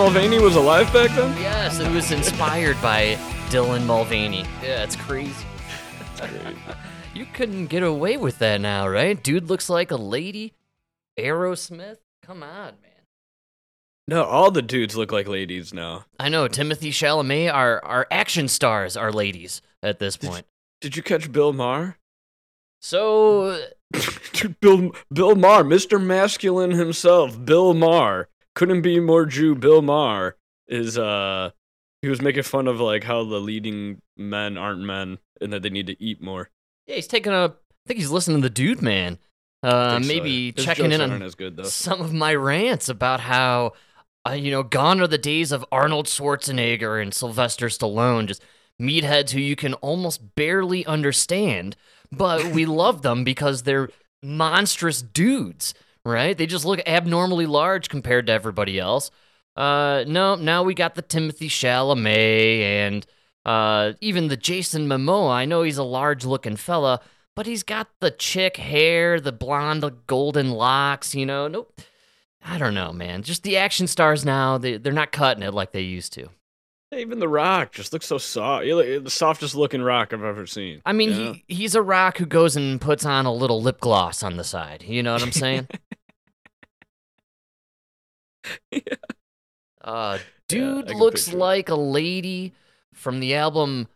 Dylan Mulvaney was alive back then? Yes, it was inspired by Dylan Mulvaney. Yeah, it's crazy. you couldn't get away with that now, right? Dude looks like a lady. Aerosmith? Come on, man. No, all the dudes look like ladies now. I know Timothy Chalamet, our our action stars are ladies at this point. Did you catch Bill Maher? So Bill Bill Maher, Mr. Masculine himself, Bill Maher. Couldn't be more Jew. Bill Maher is uh he was making fun of like how the leading men aren't men and that they need to eat more. yeah, he's taking a. I think he's listening to the dude, man. Uh, Think so, maybe yeah. Checking in on as good some of my rants about how, uh, you know, gone are the days of Arnold Schwarzenegger and Sylvester Stallone, just meatheads who you can almost barely understand, but we love them because they're monstrous dudes, right? They just look abnormally large compared to everybody else. Uh, no, now we got the Timothy Chalamet and uh, even the Jason Momoa. I know he's a large-looking fella, but he's got the chick hair, the blonde golden locks, you know. Nope. I don't know, man. Just the action stars now, they, they're not cutting it like they used to. Even The Rock just looks so soft. The softest looking Rock I've ever seen. I mean, know? he, he's a rock who goes and puts on a little lip gloss on the side. You know what I'm saying? Uh, dude can looks picture it. like a lady from the album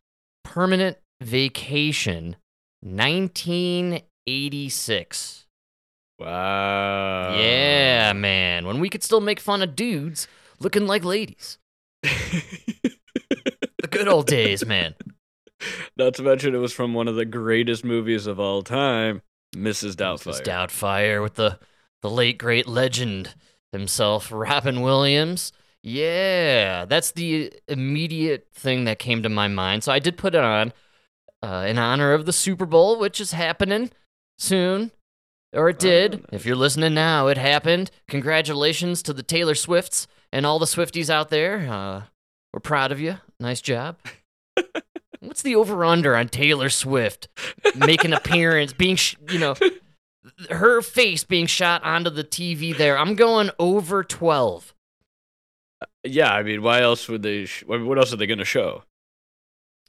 Permanent Vacation, 1986. Wow. yeah, man. When we could still make fun of dudes looking like ladies. The good old days, man. Not to mention, it was from one of the greatest movies of all time, Mrs. Doubtfire. Mrs. Doubtfire with the, the late, great legend himself, Robin Williams. Yeah, that's the immediate thing that came to my mind. So I did put it on uh, in honor of the Super Bowl, which is happening soon. Or it did. Oh, If you're listening now, it happened. Congratulations to the Taylor Swifts and all the Swifties out there. Uh, we're proud of you. Nice job. What's the over under on Taylor Swift making appearance, being, sh- you know, her face being shot onto the TV there? I'm going over 12. Yeah, I mean, why else would they? Sh- I mean, what else are they going to show?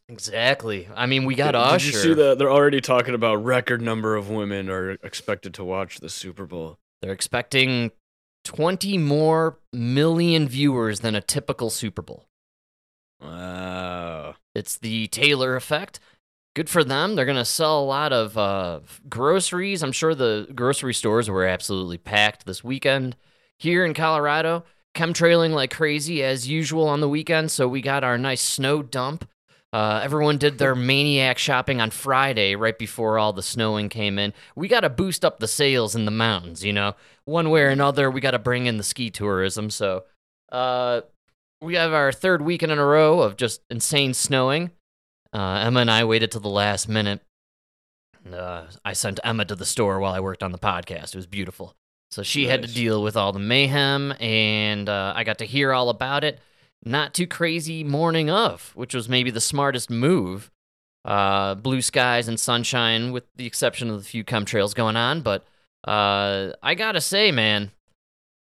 Exactly. I mean, we got Did Usher. you see that? They're already talking about record number of women are expected to watch the Super Bowl. They're expecting 20 more million viewers than a typical Super Bowl. Wow. It's the Taylor effect. Good for them. They're going to sell a lot of uh, groceries. I'm sure the grocery stores were absolutely packed this weekend. Here in Colorado, chemtrailing like crazy as usual on the weekend. So we got our nice snow dump. Uh, everyone did their maniac shopping on Friday right before all the snowing came in. We got to boost up the sales in the mountains, you know? One way or another, we got to bring in the ski tourism. So uh, we have our third weekend in a row of just insane snowing. Uh, Emma and I waited till the last minute. Uh, I sent Emma to the store while I worked on the podcast. It was beautiful. So she had to deal with all the mayhem, and uh, I got to hear all about it. Not too crazy morning of, which was maybe the smartest move. Uh, blue skies and sunshine, with the exception of the few chemtrails going on. But uh, I gotta say, man,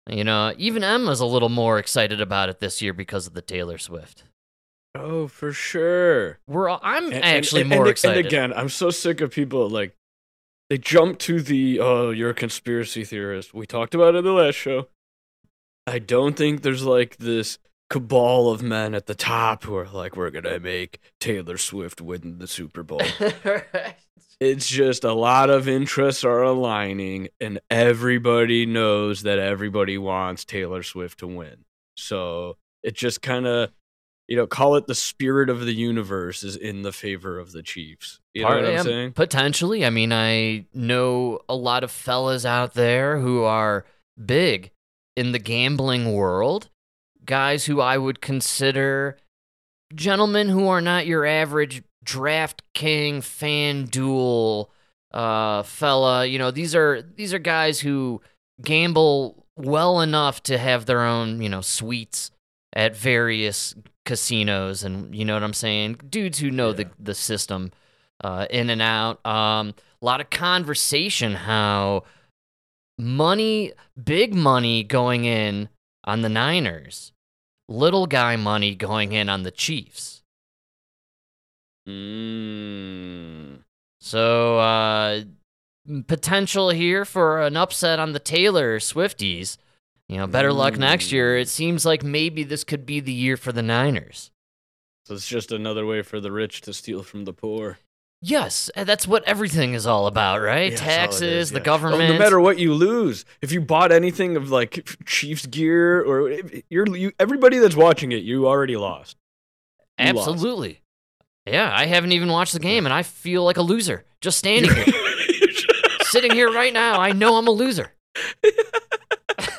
you know, even Emma's a little more excited about it this year because of the Taylor Swift. Oh, for sure. We're all, I'm And- actually and- more and, excited. And again, I'm so sick of people like they jump to the oh, you're a conspiracy theorist. We talked about it in the last show. I don't think there's like this cabal of men at the top who are like, we're gonna make Taylor Swift win the Super Bowl. it's just a lot of interests are aligning, and everybody knows that everybody wants Taylor Swift to win. So it just kind of, you know, call it the spirit of the universe is in the favor of the Chiefs. You know Part- what I'm yeah, saying? Potentially. I mean, I know a lot of fellas out there who are big in the gambling world, guys who I would consider gentlemen who are not your average draft king FanDuel uh fella you know these are these are guys who gamble well enough to have their own you know suites at various casinos and you know what i'm saying dudes who know the Yeah. the system uh in and out um a lot of conversation how money big money going in on the niners little guy money going in on the Chiefs. Mm. So, uh, potential here for an upset on the Taylor Swifties. You know, better luck mm. next year. It seems like maybe this could be the year for the Niners. So it's just another way for the rich to steal from the poor. Yes, that's what everything is all about, right? Yeah, that's all it Taxes, is, the yeah. Oh, government. no matter what you lose, if you bought anything of like Chiefs gear or you're you, everybody that's watching it, you already lost. You lost. Absolutely. Yeah, I haven't even watched the game and I feel like a loser just standing here. Sitting here right now, I know I'm a loser.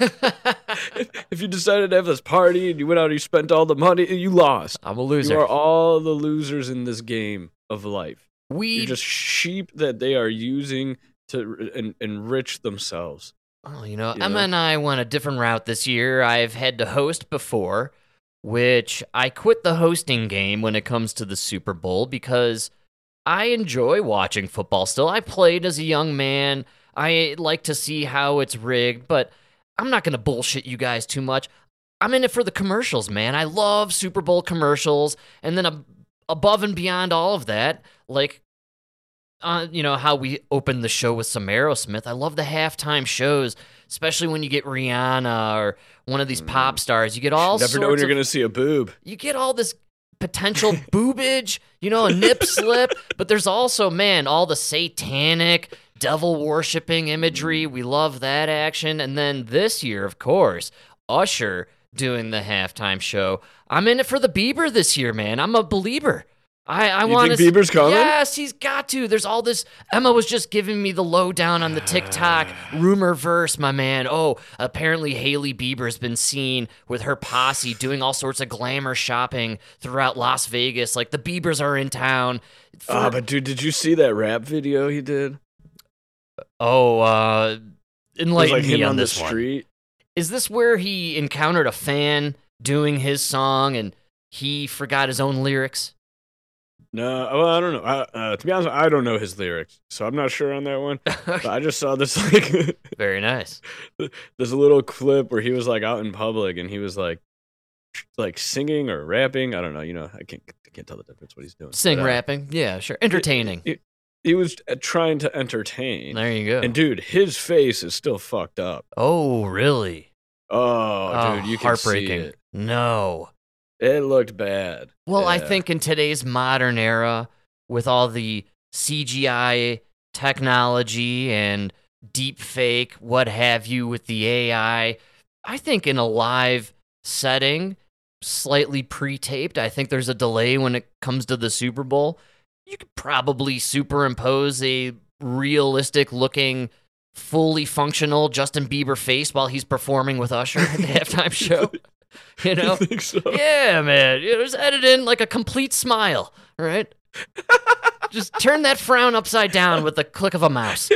if you decided to have this party and you went out and you spent all the money, you lost. I'm a loser. You are all the losers in this game of life. we You're just sheep that they are using to en- enrich themselves. Oh, you know, you Emma know? and I went a different route this year. I've had to host before, which I quit the hosting game when it comes to the Super Bowl because I enjoy watching football still. I played as a young man. I like to see how it's rigged, but I'm not going to bullshit you guys too much. I'm in it for the commercials, man. I love Super Bowl commercials. And then ab- above and beyond all of that, like uh, you know how we opened the show with some Aerosmith. I love the halftime shows, especially when you get Rihanna or one of these pop stars. You get all Never know when you're going to see a boob. you get all this potential boobage, you know, a nip slip, but there's also, man, all the satanic, devil worshipping imagery. We love that action. And then this year, of course, Usher doing the halftime show. I'm in it for the Bieber this year, man. I'm a believer. I, I want think Bieber's coming? Yes, he's got to. There's all this. Emma was just giving me the lowdown on the TikTok rumor verse, my man. Oh, apparently Hailey Bieber's been seen with her posse doing all sorts of glamour shopping throughout Las Vegas. Like the Biebers are in town. For, Ah, but dude, did you see that rap video he did? Oh, uh, enlighten like me on on the this one. street. Is this where he encountered a fan doing his song and he forgot his own lyrics? No, well, I don't know. I, uh, to be honest, I don't know his lyrics, so I'm not sure on that one. But I just saw this like Very nice. this little clip where he was like out in public and he was like like singing or rapping. I don't know. You know, I can't I can't tell the difference what he's doing. Sing But, uh, rapping. Yeah, sure. Entertaining. He, he was uh, trying to entertain. There you go. And dude, his face is still fucked up. oh, really? Oh, dude, you can heartbreaking. see it. No. It looked bad. Well, I think in today's modern era, with all the CGI technology and deep fake, what have you, with the AI, I think in a live setting, slightly pre taped, I think there's a delay when it comes to the Super Bowl. You could probably superimpose a realistic looking, fully functional Justin Bieber face while he's performing with Usher at the halftime show. You know? So. Yeah, man. You know, just edit in like a complete smile, right? just turn that frown upside down with the click of a mouse.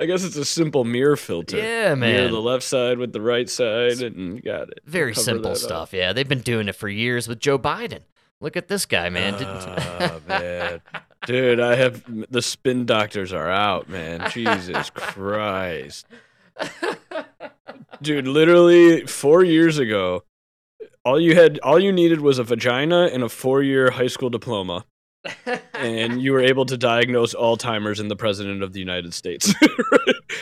I guess it's a simple mirror filter. Yeah, Mirror man. the left side with the right side, and got it. Very Cover simple that up. stuff. Yeah, they've been doing it for years with Joe Biden. Look at this guy, man. Oh, man. Dude, I have the spin doctors are out, man. Jesus Christ. Dude, literally 4 years ago, all you had all you needed was a vagina and a 4-year high school diploma. and you were able to diagnose Alzheimer's in the president of the United States.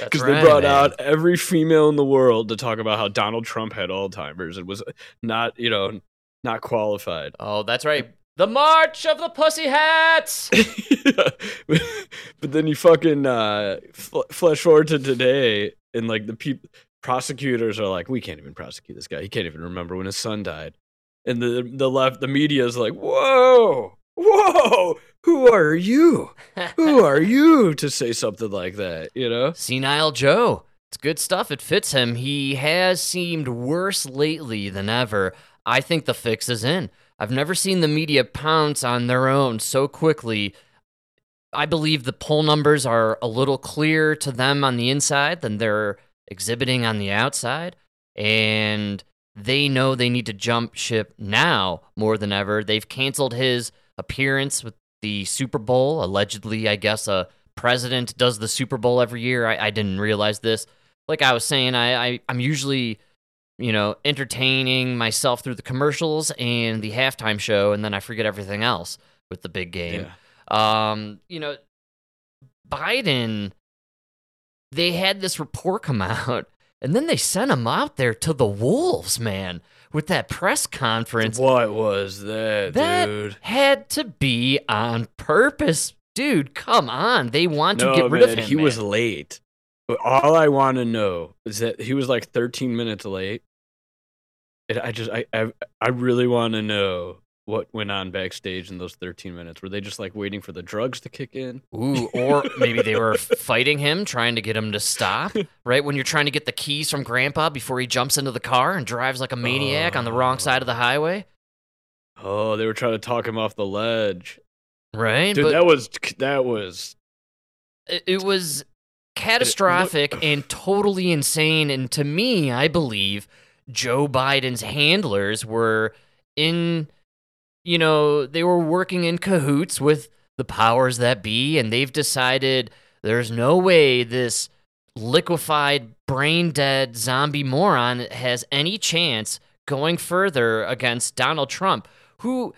Because right, they brought man. out every female in the world to talk about how Donald Trump had Alzheimer's and was not, you know, not qualified. Oh, that's right. The March of the Pussy Hats. but then you fucking uh, fl- flash forward to today, and like the peop- prosecutors are like, we can't even prosecute this guy. He can't even remember when his son died. And the the left, the media is like, whoa, whoa, who are you? Who are you to say something like that? You know? Senile Joe. It's good stuff. It fits him. He has seemed worse lately than ever. I think the fix is in. I've never seen the media pounce on their own so quickly. I believe the poll numbers are a little clearer to them on the inside than they're exhibiting on the outside. And they know they need to jump ship now more than ever. They've canceled his appearance with the Super Bowl. Allegedly, I guess a president does the Super Bowl every year. I, I didn't realize this. Like I was saying, I, I I'm usually you know, entertaining myself through the commercials and the halftime show, and then I forget everything else with the big game. Yeah. Um, you know, Biden, they had this report come out, and then they sent him out there to the wolves, man, with that press conference. What was that, That dude? had to be on purpose, dude. Come on, they want to get rid man, of him. he was late. All I want to know is that he was like 13 minutes late. And I just, I, I, I really want to know what went on backstage in those 13 minutes. Were they just like waiting for the drugs to kick in? Ooh, or maybe they were fighting him, trying to get him to stop. Right when you're trying to get the keys from Grandpa before he jumps into the car and drives like a maniac on the wrong oh. side of the highway. Oh, they were trying to talk him off the ledge. Right, Dude, but that was, that was, it, it was catastrophic and totally insane. And to me, I believe Joe Biden's handlers were in, you know, they were working in cahoots with the powers that be, and they've decided there's no way this liquefied, brain dead zombie moron has any chance going further against Donald Trump, who.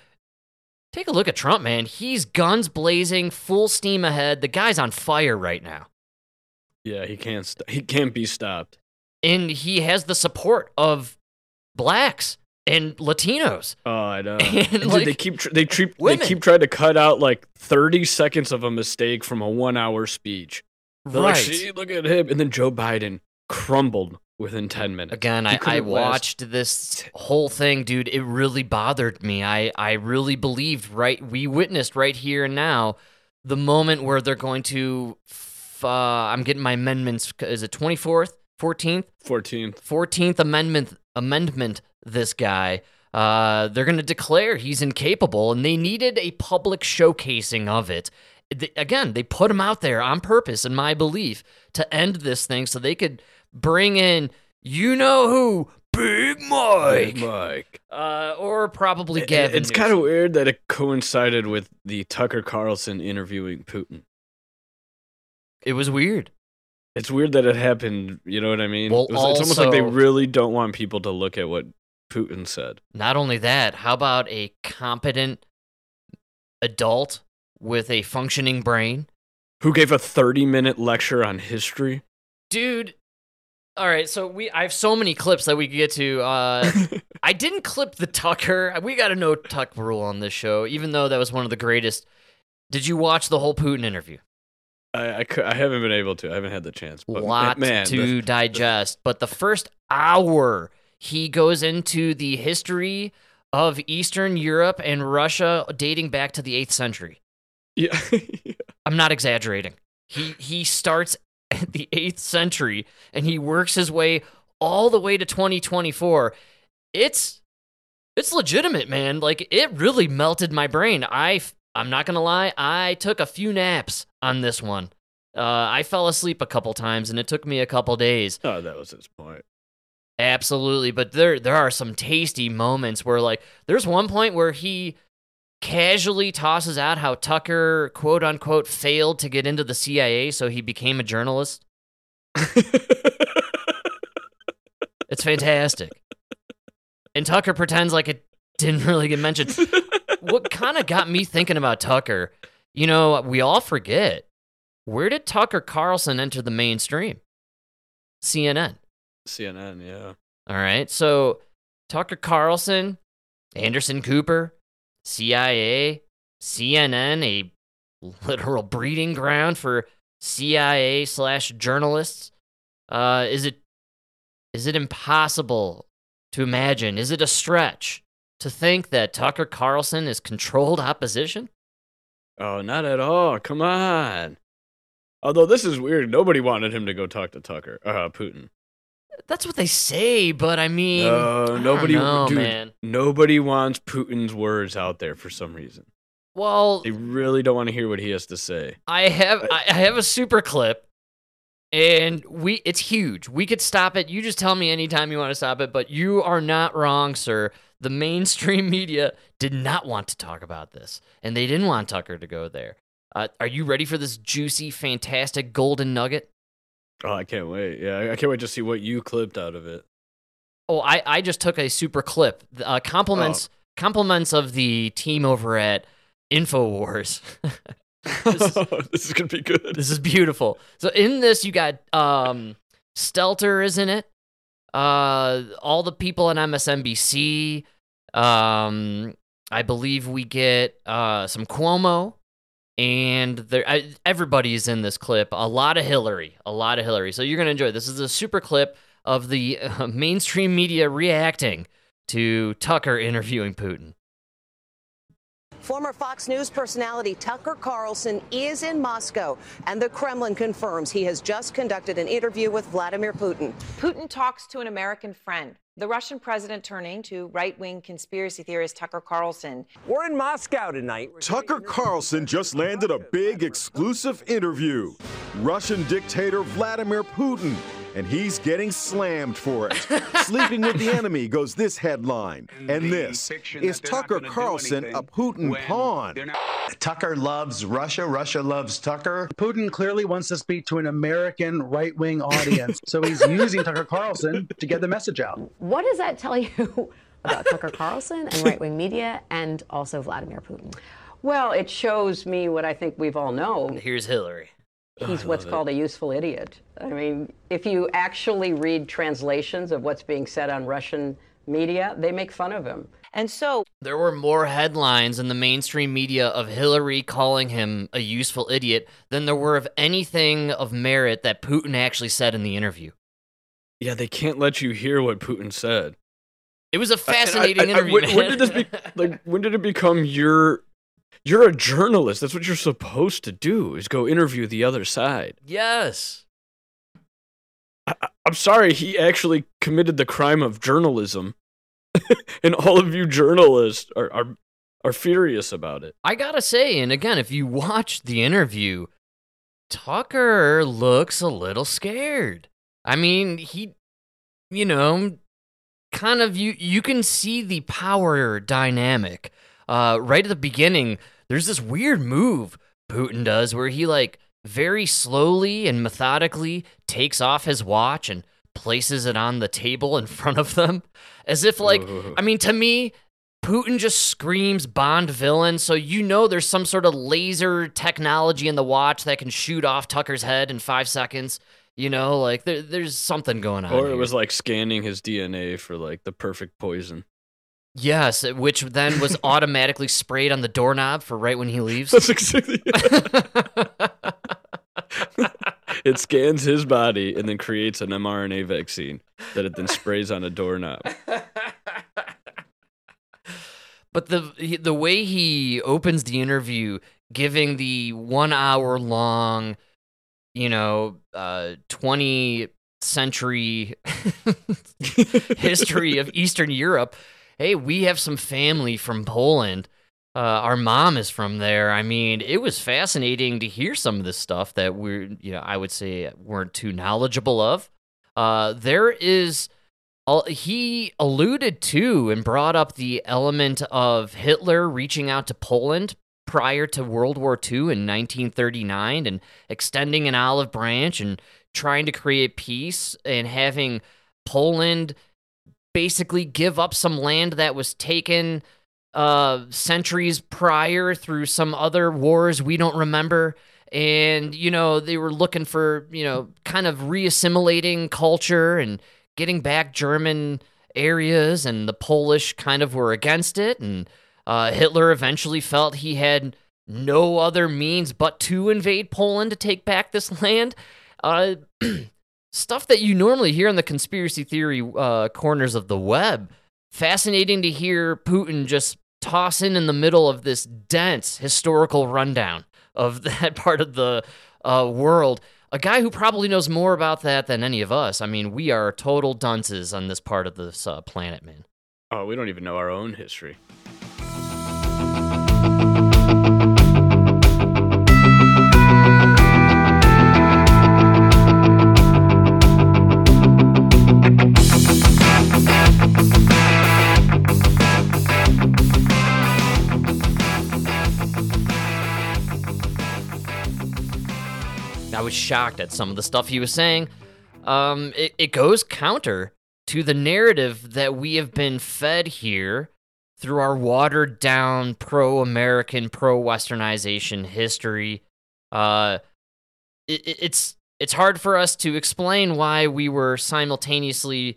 Take a look at Trump, man. He's guns blazing, full steam ahead. The guy's on fire right now. yeah, he can't, st- he can't be stopped. And he has the support of blacks and Latinos. Oh, I know. And, like, they keep, tr- they treat, they keep trying to cut out like 30 seconds of a mistake from a one hour speech. They're like, see, look at him. And then Joe Biden crumbled within 10 minutes. Again, I, I last- watched this whole thing, dude. It really bothered me. I, I really believed, right? We witnessed right here and now the moment where they're going to. F- uh, I'm getting my amendments. Is it 24th, 14th? 14th. 14th amendment amendment this guy uh, they're going to declare he's incapable and they needed a public showcasing of it again they put him out there on purpose in my belief to end this thing so they could bring in you know who big mike Big Mike. uh, or probably gavin it's kind of weird that it coincided with the Tucker Carlson interviewing Putin. it was weird It's weird that it happened. You know what I mean? Well, it was, it's almost like they really don't want people to look at what Putin said. not only that how about a competent adult with a functioning brain Who gave a 30 minute lecture on history? dude all right so we i have so many clips that we could get to uh i didn't clip the tucker we got a no tuck rule on this show even though that was one of the greatest did you watch the whole putin interview I, I, I haven't been able to. I haven't had the chance. But lot man, to the- digest but the first hour he goes into the history of eastern europe and russia dating back to the 8th century yeah, I'm not exaggerating. He he starts at the 8th century and he works his way all the way to 2024. It's it's legitimate, man. Like it really melted my brain. I I'm not going to lie, I took a few naps on this one. Uh, I fell asleep a couple times and it took me a couple days. oh, that was his point. Absolutely, but there there are some tasty moments where like there's one point where he casually tosses out how Tucker quote unquote failed to get into the CIA so he became a journalist. It's fantastic. And Tucker pretends like it didn't really get mentioned. what kind of got me thinking about Tucker, you know, we all forget. Where did Tucker Carlson enter the mainstream? CNN. CNN, yeah. All right. So Tucker Carlson, Anderson Cooper, CIA, CNN, a literal breeding ground for CIA slash journalists. Uh, is it is it impossible to imagine? Is it a stretch to think that Tucker Carlson is controlled opposition? Oh, not at all. Come on. Although this is weird. Nobody wanted him to go talk to Tucker, uh, Putin. That's what they say, but I mean, No, nobody, know, dude, man. nobody wants Putin's words out there for some reason. Well, They really don't want to hear what he has to say. I have I I have a super clip, and we it's huge. We could stop it. You just tell me anytime you want to stop it. But you are not wrong, sir. The mainstream media did not want to talk about this, and they didn't want Tucker to go there. Uh, are you ready for this juicy, fantastic golden nugget? Oh, I can't wait. Yeah, I- can't wait to see what you clipped out of it. Oh, I, I just took a super clip. Uh, compliments Oh. compliments of the team over at Infowars. this, is, gonna be good. this is beautiful. So in this, you got um, Stelter is in it. Uh, all the people on MSNBC. Um, I believe we get uh, some Cuomo, and there I, everybody is in this clip. A lot of Hillary, a lot of Hillary. So you're gonna enjoy. This is a super clip of the uh, mainstream media reacting to Tucker interviewing Putin. Former Fox News personality Tucker Carlson is in Moscow, and the Kremlin confirms he has just conducted an interview with Vladimir Putin. Putin talks to an American friend. The Russian president turning to right wing conspiracy theorist Tucker Carlson. We're in Moscow tonight. Tucker Carlson just landed a big exclusive interview. Russian dictator Vladimir Putin, and he's getting slammed for it. Sleeping with the enemy goes this headline. And this is Tucker Carlson a Putin pawn? Tucker loves Russia. Russia loves Tucker. Putin clearly wants to speak to an American right wing audience, so he's using Tucker Carlson to get the message out. What does that tell you about Tucker Carlson and right wing media and also Vladimir Putin? Well, it shows me what I think we've all known. Here's Hillary. He's what's called a useful idiot. I mean, if you actually read translations of what's being said on Russian media, they make fun of him. And so There were more headlines in the mainstream media of Hillary calling him a useful idiot than there were of anything of merit that Putin actually said in the interview. Yeah, they can't let you hear what Putin said. It was a fascinating I- I- interview. when, when did this be like? When did it become your? You're a journalist. That's what you're supposed to do. Is go interview the other side. yes. I, I'm sorry. He actually committed the crime of journalism, and all of you journalists are are are furious about it. I gotta say, and again, if you watch the interview, Tucker looks a little scared. I mean, he, you know, kind of you you can see the power dynamic. Uh, right at the beginning, there's this weird move Putin does where he like very slowly and methodically takes off his watch and places it on the table in front of them, as if like Ugh. I mean, to me, Putin just screams Bond villain, so you know there's some sort of laser technology in the watch that can shoot off Tucker's head in five seconds. You know, like there, there's something going on. Or it here. was like scanning his DNA for like the perfect poison. Yes, which then was automatically sprayed on the doorknob for right when he leaves. That's exactly. it scans his body and then creates an mRNA vaccine that it then sprays on a doorknob. But the the way he opens the interview, giving the one hour long, you know, uh, twenty century history of Eastern Europe. Hey, we have some family from Poland. Uh, our mom is from there. I mean, it was fascinating to hear some of this stuff that we're, you know, I would say weren't too knowledgeable of. Uh, there is al- he alluded to and brought up the element of Hitler reaching out to Poland prior to World War II in 1939 and extending an olive branch and trying to create peace and having Poland basically give up some land that was taken uh, centuries prior through some other wars we don't remember. And, you know, they were looking for, you know, kind of reassimilating culture and getting back German areas, and the Polish kind of were against it. And uh, Hitler eventually felt he had no other means but to invade Poland to take back this land. Uh, stuff that you normally hear in the conspiracy theory uh, corners of the web. Fascinating to hear Putin just toss in in the middle of this dense historical rundown of that part of the uh, world. A guy who probably knows more about that than any of us. I mean, we are total dunces on this part of this uh, planet, man. Oh, we don't even know our own history. I was shocked at some of the stuff he was saying. Um, it, it goes counter to the narrative that we have been fed here through our watered down pro American, pro Westernization history. Uh, it, it's it's hard for us to explain why we were simultaneously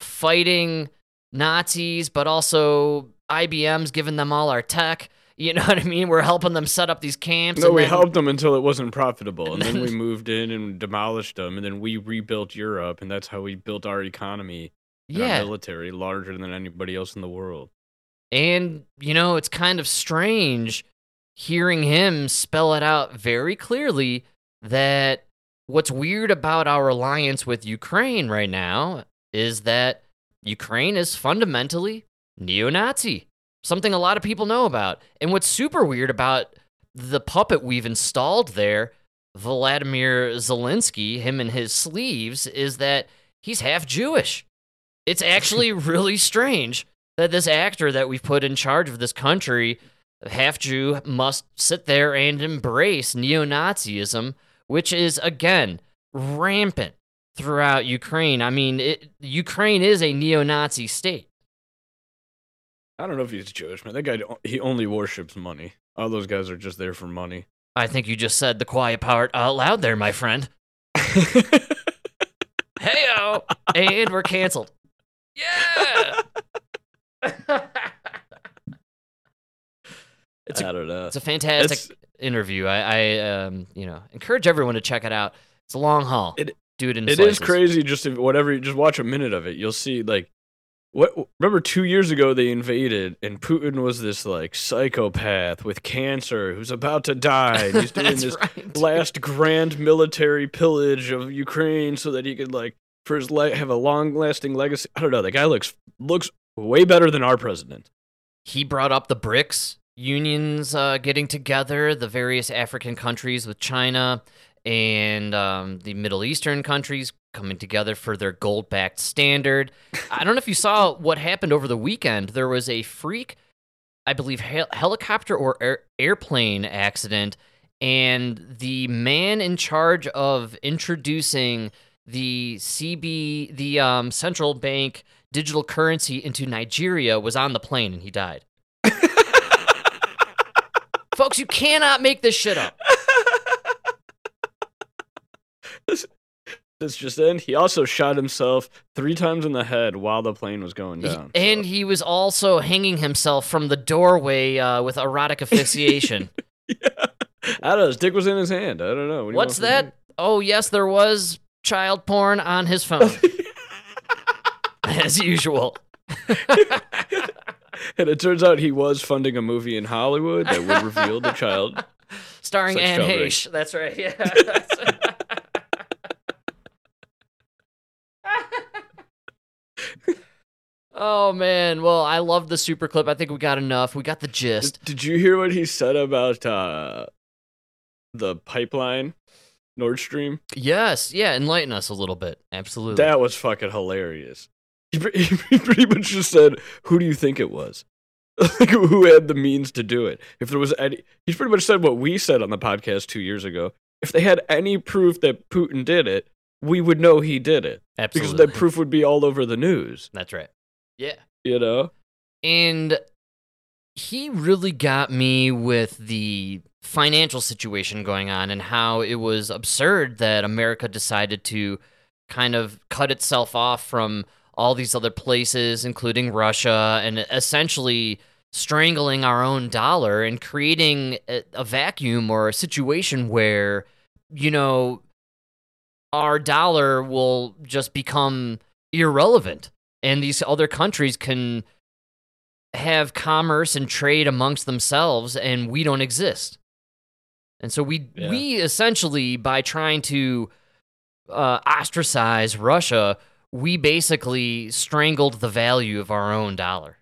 fighting Nazis, but also IBM's giving them all our tech. You know what I mean? We're helping them set up these camps. No, we then- helped them until it wasn't profitable, and then we moved in and demolished them, and then we rebuilt Europe, and that's how we built our economy, Yeah. our military larger than anybody else in the world. And, you know, it's kind of strange hearing him spell it out very clearly that what's weird about our alliance with Ukraine right now is that Ukraine is fundamentally neo Nazi, something a lot of people know about. And what's super weird about the puppet we've installed there, Vladimir Zelensky, him and his sleeves, is that he's half Jewish. It's actually really strange that this actor that we've put in charge of this country, half Jew, must sit there and embrace neo Nazism, which is, again, rampant throughout Ukraine. I mean, it, Ukraine is a neo Nazi state. I don't know if he's Jewish, man. That guy, he only worships money. All those guys are just there for money. I think you just said the quiet part out loud there, my friend. Heyo! And we're canceled. Yeah! It's a, I don't know. It's a fantastic It's- interview. I, I um, you know, encourage everyone to check it out. It's a long haul. It- Do it in It slices. is crazy. Just if, whatever, you just watch a minute of it, you'll see like what. Remember, two years ago they invaded, and Putin was this like psychopath with cancer who's about to die. And he's doing That's this right. last grand military pillage of Ukraine so that he could like for his le- have a long lasting legacy. I don't know. The guy looks looks way better than our president. He brought up the BRICS unions uh, getting together, the various African countries with China and um, the Middle Eastern countries coming together for their gold backed standard. I don't know if you saw what happened over the weekend. There was a freak, I believe, hel- helicopter or air- airplane accident, and the man in charge of introducing the CB, the um, central bank digital currency into Nigeria was on the plane and he died. Folks, you cannot make this shit up. This just in. He also shot himself three times in the head while the plane was going He- down. and he was also hanging himself from the doorway uh, with erotic asphyxiation. I don't know. His dick was in his hand. I don't know. What do What's that? Oh, yes, there was child porn on his phone. As usual. And it turns out he was funding a movie in Hollywood that would reveal the child. Starring Anne child That's right. Yeah. that's- oh, man. Well, I love the super clip. I think we got enough. We got the gist. Did you hear what he said about uh, the pipeline, Nord Stream? Yes. Yeah. Enlighten us a little bit. Absolutely. That was fucking hilarious. He, he pretty much just said, "Who do you think it was? like who had the means to do it? If there was any, he's pretty much said what we said on the podcast two years ago. If they had any proof that Putin did it, we would know he did it Absolutely. because that proof would be all over the news. That's right. Yeah. You know? And he really got me with the financial situation going on and how it was absurd that America decided to kind of cut itself off from all these other places, including Russia, and essentially strangling our own dollar and creating a, a vacuum or a situation where, you know, our dollar will just become irrelevant and these other countries can have commerce and trade amongst themselves and we don't exist and so we Yeah. we essentially by trying to uh, ostracize russia we basically strangled the value of our own dollar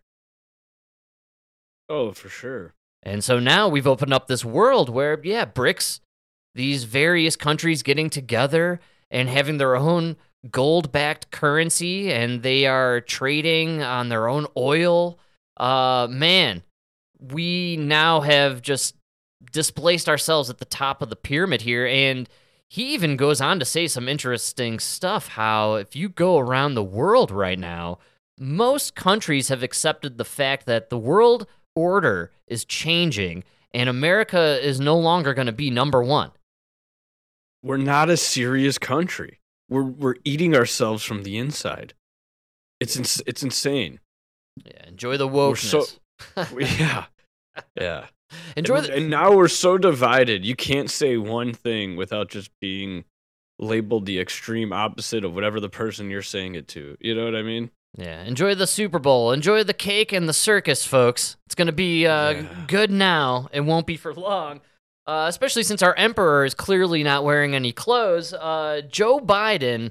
Oh, for sure. and so now we've opened up this world where, yeah, BRICS, these various countries getting together and having their own gold backed currency and they are trading on their own oil. Uh, man, we now have just displaced ourselves at the top of the pyramid here. And he even goes on to say some interesting stuff. How if you go around the world right now, most countries have accepted the fact that the world order is changing and America is no longer going to be number one. We're not a serious country. We're we're eating ourselves from the inside. It's ins- it's insane. Yeah, enjoy the wokeness. so yeah, yeah. enjoy and, the. and now we're so divided. You can't say one thing without just being labeled the extreme opposite of whatever the person you're saying it to. You know what I mean? Yeah, enjoy the Super Bowl. Enjoy the cake and the circus, folks. It's going to be uh, Yeah. good now. It won't be for long. Uh, especially since our emperor is clearly not wearing any clothes. Uh, Joe Biden,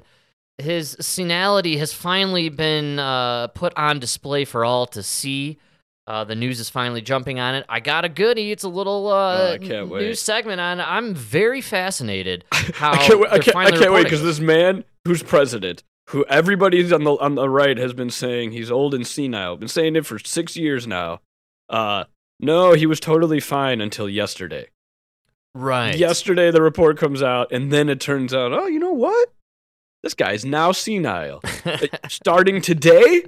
his senility has finally been uh, put on display for all to see. Uh, the news is finally jumping on it. I got a goodie. It's a little uh, Oh, can't wait. news segment on. it. I'm very fascinated how I can't, wait- I can't, I can't wait because this man who's president, who everybody on the on the right has been saying he's old and senile, been saying it for six years now. Uh, no, he was totally fine until yesterday. Right. Yesterday, the report comes out, and then it turns out, oh, you know what? This guy's now senile. Starting today?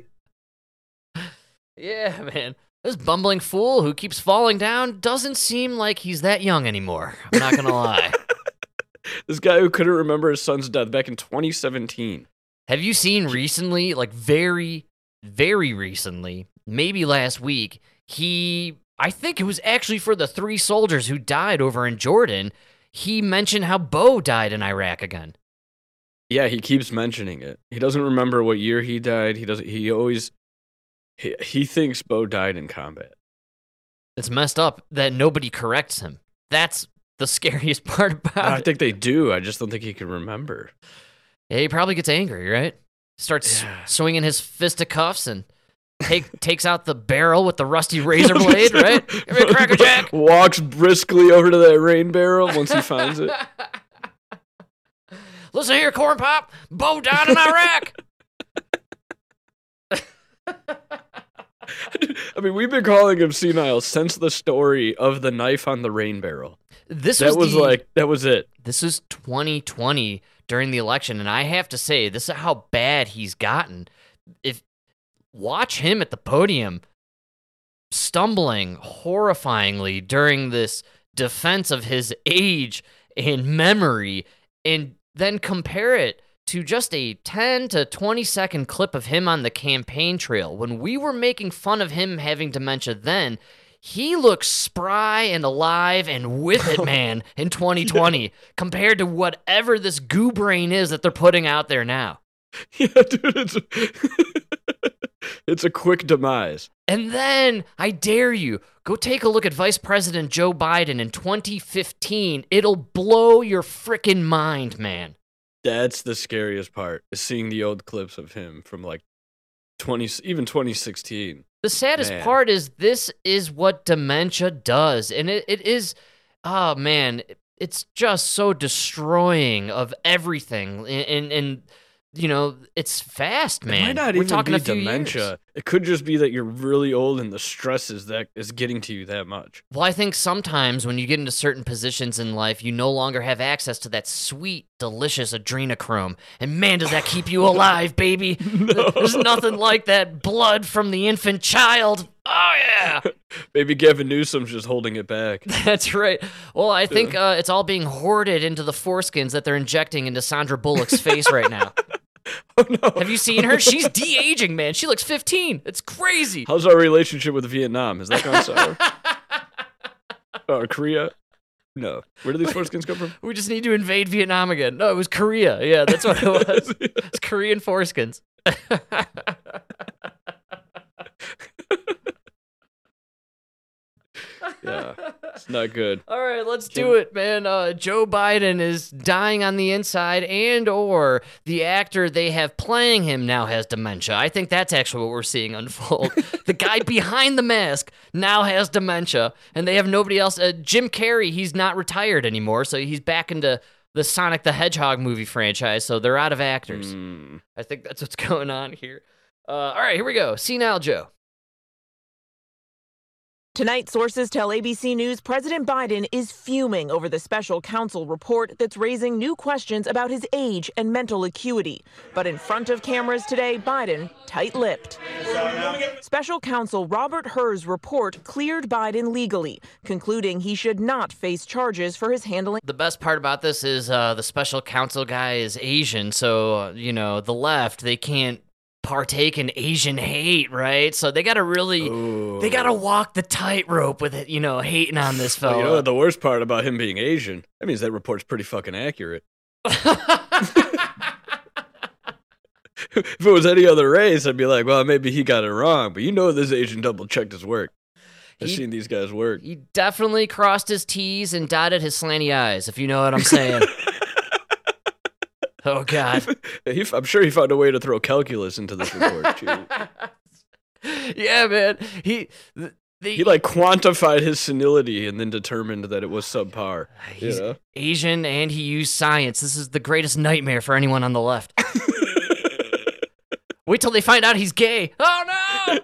Yeah, man. This bumbling fool who keeps falling down doesn't seem like he's that young anymore. I'm not gonna lie. This guy who couldn't remember his son's death back in 2017. Have you seen recently, like very, very recently, maybe last week, he I think it was actually for the three soldiers who died over in Jordan. He mentioned how Beau died in Iraq again. Yeah, he keeps mentioning it. He doesn't remember what year he died. He doesn't. He always he, he thinks Beau died in combat. It's messed up that nobody corrects him. That's the scariest part about I it. think they do. I just don't think he can remember. Yeah, he probably gets angry, right? Starts Yeah. swinging his fisticuffs and take takes out the barrel with the rusty razor blade, right? Give me a cracker jack. Walks briskly over to that rain barrel once he finds it. Listen here, corn pop. Beau down in Iraq. I mean, we've been calling him senile since the story of the knife on the rain barrel. This that was, was the- like that was it. this is 2020 during the election, and I have to say, this is how bad he's gotten. If watch him at the podium, stumbling horrifyingly during this defense of his age and memory, and then compare it to just a 10 to 20 second clip of him on the campaign trail. When we were making fun of him having dementia then, he looks spry and alive and with it, man, in 2020 compared to whatever this goo brain is that they're putting out there now. Yeah, dude, it's it's a quick demise. And then, I dare you, go take a look at Vice President Joe Biden in 2015. It'll blow your frickin' mind, man. That's the scariest part. Is seeing the old clips of him from like twenty, even twenty sixteen. The saddest Man. part is this is what dementia does. And it, it is, oh man, it's just so destroying of everything. And, and, and you know, it's fast, man. It might not We're even talking be a few dementia. years. It could just be that you're really old and the stress is that is getting to you that much. Well, I think sometimes when you get into certain positions in life, you no longer have access to that sweet, delicious adrenochrome. And man, does that keep you alive, baby. no. There's nothing like that blood from the infant child. Oh, yeah. Maybe Gavin Newsom's just holding it back. That's right. Well, I think uh, it's all being hoarded into the foreskins that they're injecting into Sandra Bullock's face right now. oh no! Have you seen her? She's de aging, man. She looks 15. It's crazy. How's our relationship with Vietnam? Has that gone sour? or Korea? No. Where do these foreskins come from? We just need to invade Vietnam again. No, it was Korea. Yeah, that's what it was. It's Korean foreskins. Yeah, it's not good. All right, let's do it, man. Uh, Joe Biden is dying on the inside, and or the actor they have playing him now has dementia. I think that's actually what we're seeing unfold. the guy behind the mask now has dementia, and they have nobody else. Uh, Jim Carrey, he's not retired anymore, so he's back into the Sonic the Hedgehog movie franchise. So they're out of actors. Mm. I think that's what's going on here. Uh, all right, here we go. Senile Joe. Tonight, sources tell ABC News President Biden is fuming over the special counsel report that's raising new questions about his age and mental acuity. But in front of cameras today, Biden tight lipped. Special counsel Robert Hur's report cleared Biden legally, concluding he should not face charges for his handling. The best part about this is uh, the special counsel guy is Asian, so uh, you know the left they can't partake in Asian hate, right? So they got to really, they got to walk the tightrope with it, you know, hating on this Well, you know the worst part about him being Asian? That means that report's pretty fucking accurate. if it was any other race, I'd be like, well, maybe he got it wrong. But you know, this Asian double checked his work. I've He- seen these guys work. he definitely crossed his T's and dotted his slanty eyes, if you know what I'm saying. oh God. He, I'm sure he found a way to throw calculus into this report. too. yeah, man. He. th- the, he like quantified his senility and then determined that it was subpar. Uh, you He's know? Asian and he used science. This is the greatest nightmare for anyone on the left. Wait till they find out he's gay. Oh no!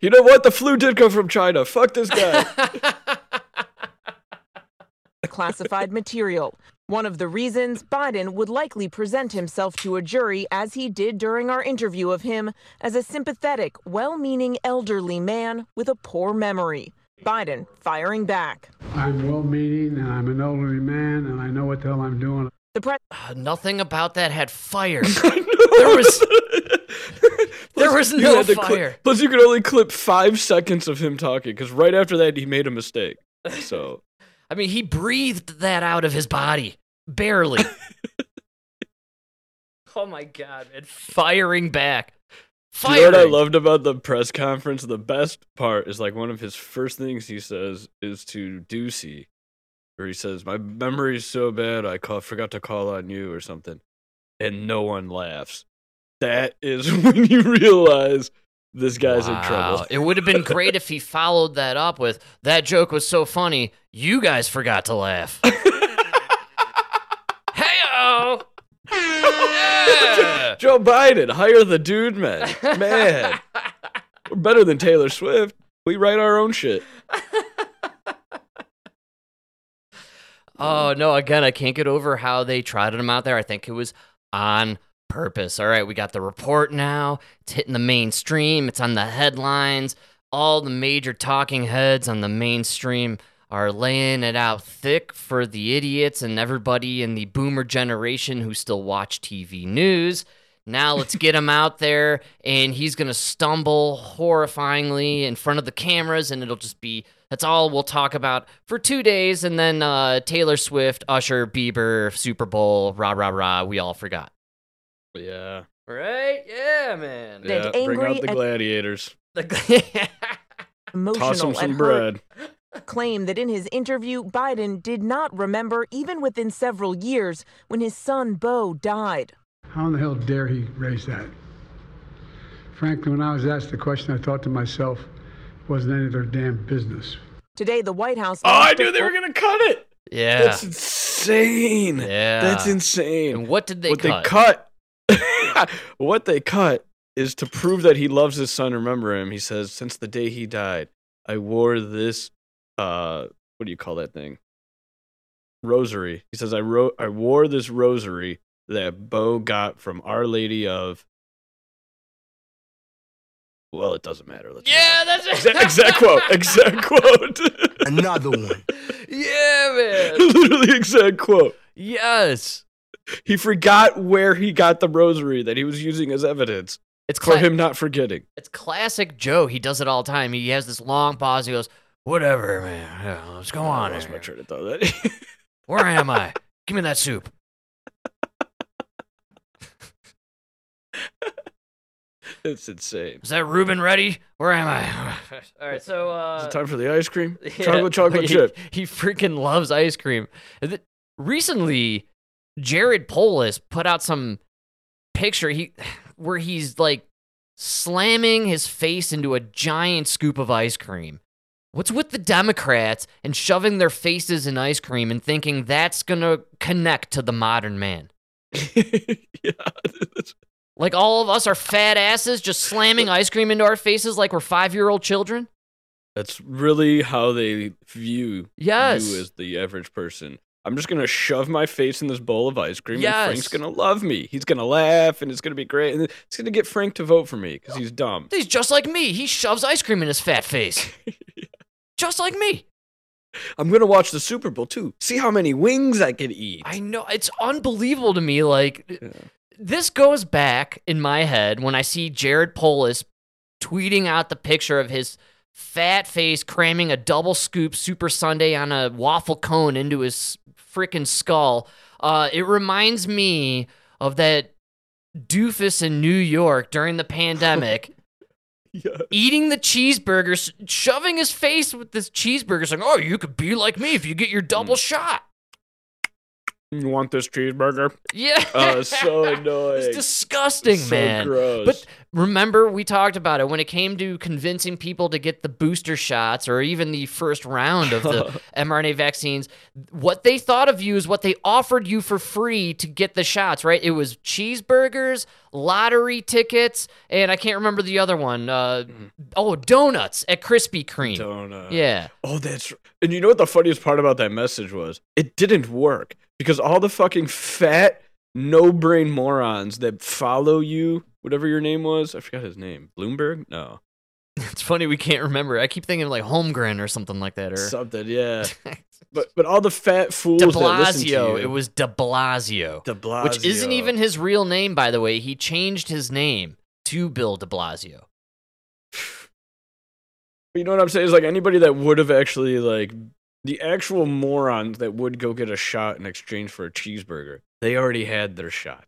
you know what? The flu did come from China. Fuck this guy. the classified material. One of the reasons Biden would likely present himself to a jury, as he did during our interview of him, as a sympathetic, well meaning elderly man with a poor memory. Biden firing back. I'm well meaning and I'm an elderly man and I know what the hell I'm doing. The pre- Uh, nothing about that had fire. there was there was You no had to clip- fire. plus, you could only clip five seconds of him talking because right after that, he made a mistake. So. I mean, he breathed that out of his body. Barely. oh my god, man. Firing back. Do you know what I loved about the press conference? The best part is like one of his first things he says is to Doocy, where he says, "My memory is so bad, I call, forgot to call on you or something," and no one laughs. That is when you realize this guy's in trouble. It would have been great if he followed that up with that joke was so funny, you guys forgot to laugh. Heyo! Yeah! Joe Biden, hire the dude, man. Man, we're better than Taylor Swift. We write our own shit. Oh no! Again, I can't get over how they trotted him out there. I think it was on purpose. All right, we got the report now. It's hitting the mainstream. It's on the headlines. All the major talking heads on the mainstream are laying it out thick for the idiots and everybody in the boomer generation who still watch TV news. Now let's get him out there, and he's gonna stumble horrifyingly in front of the cameras, and it'll just be that's all we'll talk about for two days, and then uh, Taylor Swift, Usher, Bieber, Super Bowl, rah rah rah. We all forgot. Yeah, Right? Yeah, man. And yeah. Bring out the and- gladiators. Emotional Toss him and some bread. claim that in his interview, Biden did not remember, even within several years, when his son Beau died. How in the hell dare he raise that? Frankly, when I was asked the question, I thought to myself, it wasn't any of their damn business. Today, the White House. Oh, I knew they were gonna cut it. Yeah. That's insane. Yeah. That's insane. And what did they what cut? they cut what they cut is to prove that he loves his son. Remember him. He says since the day he died i wore this uh what do you call that thing? Rosary. He says i wrote i wore this rosary that Beau got from our lady of well it doesn't matter. Let's Yeah, that's exact, exact quote exact quote. Another one. yeah, man. literally exact quote. Yes. he forgot where he got the rosary that he was using as evidence It's for him not forgetting. It's classic Joe. He does it all the time. He has this long pause. He goes, "Whatever, man. Yeah, let's go on." I lost my here. train of thought. That Where am I? Give me that soup. it's insane. Is that Reuben ready? Where am I? all right, so uh, Is it time for the ice cream? Yeah, Chocolate, chocolate he, chip. He freaking loves ice cream. Recently, Jared Polis put out some picture he where he's like slamming his face into a giant scoop of ice cream. What's with the Democrats and shoving their faces in ice cream and thinking that's gonna connect to the modern man? yeah. Like all of us are fat asses just slamming ice cream into our faces like we're five year old children? That's really how they view Yes. you as the average person. I'm just gonna shove my face in this bowl of ice cream, Yes. and Frank's gonna love me. He's gonna laugh, and it's gonna be great, and it's gonna get Frank to vote for me because he's dumb. He's just like me. He shoves ice cream in his fat face. just like me. I'm gonna watch the Super Bowl too. See how many wings I can eat. I know. It's unbelievable to me. Like, this goes back in my head when I see Jared Polis tweeting out the picture of his fat face cramming a double scoop Super Sunday on a waffle cone into his freaking skull. Uh, it reminds me of that doofus in New York during the pandemic. Eating the cheeseburgers, shoving his face with this cheeseburger, saying, "Oh, you could be like me if you get your double shot." You want this cheeseburger? Yeah. Oh, it's so annoying. It's disgusting, So man. gross. But remember, we talked about it when it came to convincing people to get the booster shots or even the first round of the mRNA vaccines. What they thought of you is what they offered you for free to get the shots, right? It was cheeseburgers, lottery tickets, and I can't remember the other one. Uh, oh, donuts at Krispy Kreme. Donut. Yeah. Oh, that's. And you know what the funniest part about that message was? It didn't work because all the fucking fat, no brain morons that follow you, whatever your name was, I forgot his name. Bloomberg? No. It's funny we can't remember. I keep thinking like Holmgren or something like that. Or Something, yeah. but but all the fat fools De that listen to Blasio. you, It was De Blasio. De Blasio, Which isn't even his real name, by the way. He changed his name to Bill De Blasio. You know what I'm saying? Is like anybody that would have actually like the actual morons that would go get a shot in exchange for a cheeseburger. They already had their shot.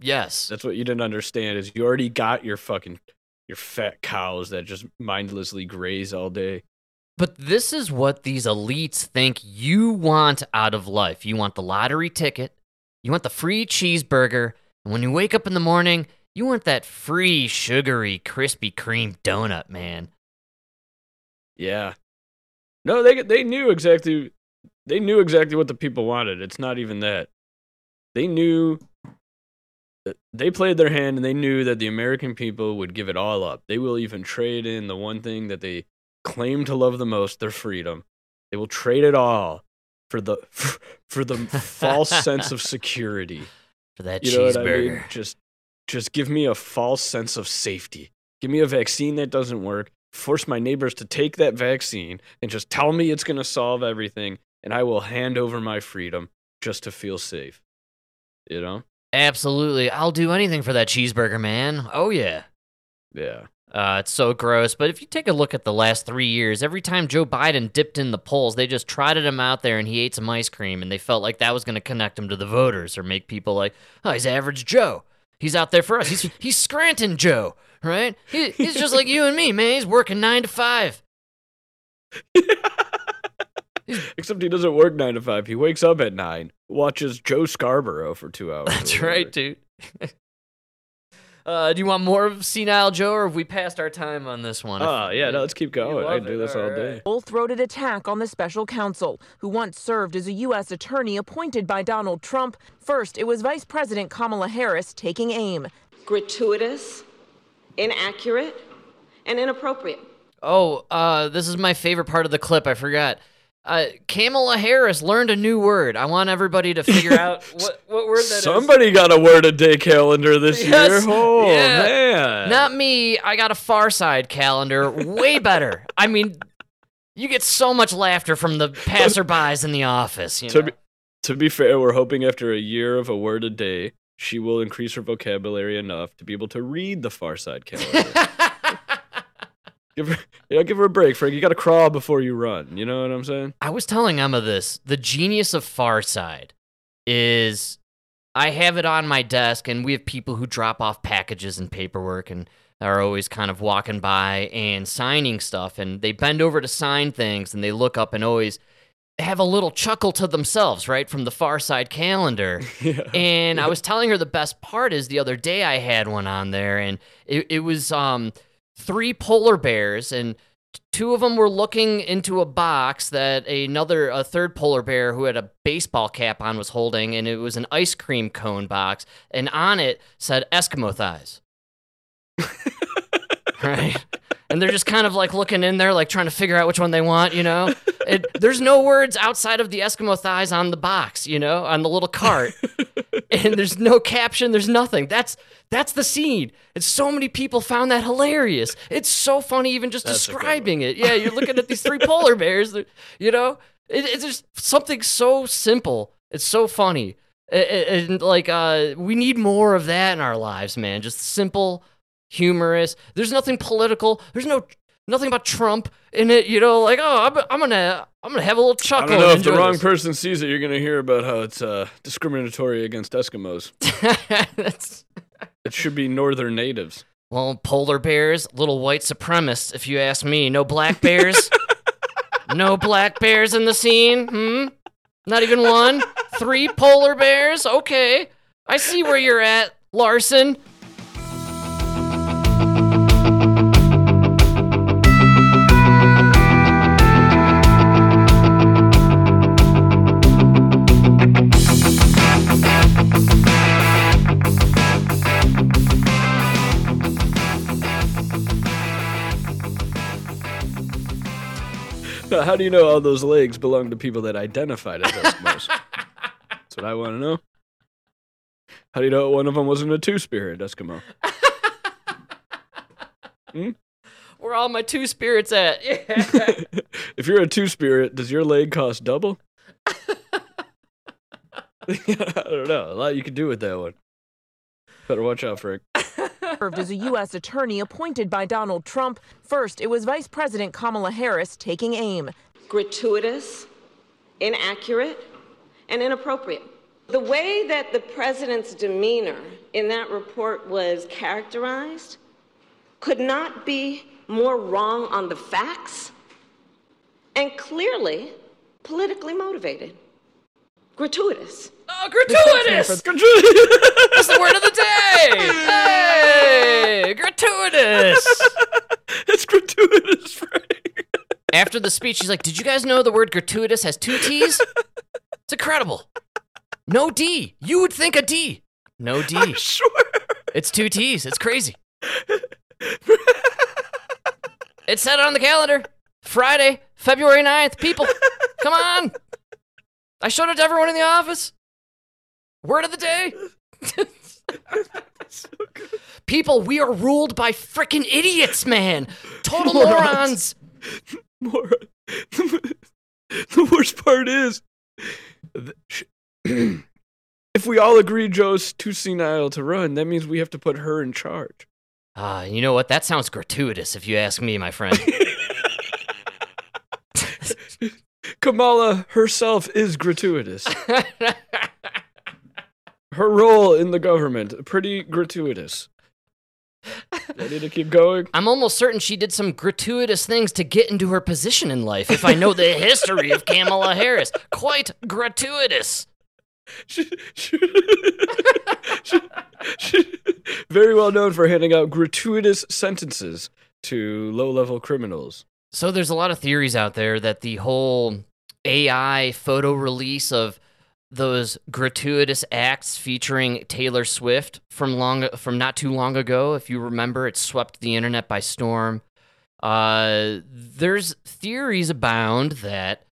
Yes. That's what you didn't understand is you already got your fucking your fat cows that just mindlessly graze all day. But this is what these elites think you want out of life. You want the lottery ticket, you want the free cheeseburger, and when you wake up in the morning, you want that free, sugary, Krispy Kreme donut, man. Yeah. No, they they knew exactly they knew exactly what the people wanted. It's not even that. They knew uh, they played their hand and they knew that the American people would give it all up. They will even trade in the one thing that they claim to love the most, their freedom. They will trade it all for the for the false sense of security. For that You what I mean? cheeseburger. Just just give me a false sense of safety. Give me a vaccine that doesn't work. Force my neighbors to take that vaccine and just tell me it's going to solve everything and I will hand over my freedom just to feel safe. You know? Absolutely. I'll do anything for that cheeseburger, man. Oh, yeah. Yeah. Uh, it's so gross. But if you take a look at the last three years, every time Joe Biden dipped in the polls, they just trotted him out there and he ate some ice cream, and they felt like that was going to connect him to the voters or make people like, oh, he's average Joe. He's out there for us. He's he's Scranton Joe, right? He, he's just like you and me, man. He's working nine to five. Except he doesn't work 9 to 5. He wakes up at 9, watches Joe Scarborough for 2 hours. That's right, dude. Uh, do you want more of Senile Joe, or have we passed our time on this one? Oh, yeah, no, let's keep going. I can do it. this All all right. day. Full throated attack on the special counsel, who once served as a U.S. attorney appointed by Donald Trump. First, it was Vice President Kamala Harris taking aim. gratuitous, inaccurate, and inappropriate. Oh, uh, this is my favorite part of the clip. I forgot. Uh, Kamala Harris learned a new word. I want everybody to figure out what, what word that is. Somebody got a word a day calendar this Yes, year. Oh, yeah. man. Not me. I got a Far Side calendar. Way better. I mean, you get so much laughter from the passerbys in the office. You know? to, be, to be fair, we're hoping after a year of a word a day, she will increase her vocabulary enough to be able to read the Far Side calendar. give her, you know, give her a break, Frank. You got to crawl before you run. You know what I'm saying? I was telling Emma this. The genius of Far Side is I have it on my desk, and we have people who drop off packages and paperwork and are always kind of walking by and signing stuff. And they bend over to sign things, and they look up and always have a little chuckle to themselves, right, from the Far Side calendar. And I was telling her the best part is the other day I had one on there, and it, it was um, three polar bears, and two of them were looking into a box that another, a third polar bear who had a baseball cap on was holding, and it was an ice cream cone box, and on it said Eskimo thighs. right? And they're just kind of like looking in there, like trying to figure out which one they want. You know, it, there's no words outside of the Eskimo thighs on the box. You know, on the little cart, and there's no caption. There's nothing. That's that's the scene. And so many people found that hilarious. It's so funny, even just That's describing it. Yeah, you're looking at these three polar bears. You know, it, it's just something so simple. It's so funny. A- a- And, like, uh, we need more of that in our lives, man. Just simple, humorous. There's nothing political. There's no nothing about Trump in it. You know, like, oh, I'm, I'm gonna I'm gonna have a little I chuckle. don't know if the wrong this. person sees it, you're gonna hear about how it's uh, discriminatory against Eskimos. That's- It should be northern natives. Well, polar bears, little white supremacists, if you ask me. No black bears? no black bears in the scene? Hmm? Not even one? Three polar bears? Okay. I see where you're at, Larson. How do you know all those legs belong to people that identified as Eskimos? That's what I want to know. How do you know one of them wasn't a two spirit Eskimo? Hmm? Where all my two spirits at? Yeah. if you're a two spirit, does your leg cost double? I don't know. A lot you can do with that one. Better watch out, Frank. As a U.S. attorney appointed by Donald Trump. First, it was Vice President Kamala Harris taking aim. gratuitous, inaccurate, and inappropriate. The way that the president's demeanor in that report was characterized could not be more wrong on the facts and clearly politically motivated. Gratuitous. Oh, gratuitous! That's the word of the day! Hey! Gratuitous! it's gratuitous, Frank. After the speech, she's like, Did you guys know the word gratuitous has two T's? It's incredible. No D. You would think a D. No D. sure. It's two T's. It's crazy. it's set on the calendar. Friday, February 9th. People, come on. I showed it to everyone in the office. Word of the day. People, we are ruled by freaking idiots, man. Total morons. Moron. the worst part is, if we all agree Joe's too senile to run, that means we have to put her in charge. Ah, you know what? That sounds gratuitous if you ask me, my friend. Kamala herself is gratuitous. Her role in the government pretty gratuitous. Ready to keep going? I'm almost certain she did some gratuitous things to get into her position in life if I know the history of Kamala Harris. Quite gratuitous. Very well known for handing out gratuitous sentences to low-level criminals. So there's a lot of theories out there that the whole AI photo release of those gratuitous acts featuring Taylor Swift from long from not too long ago, if you remember, it swept the internet by storm. Uh, there's theories abound that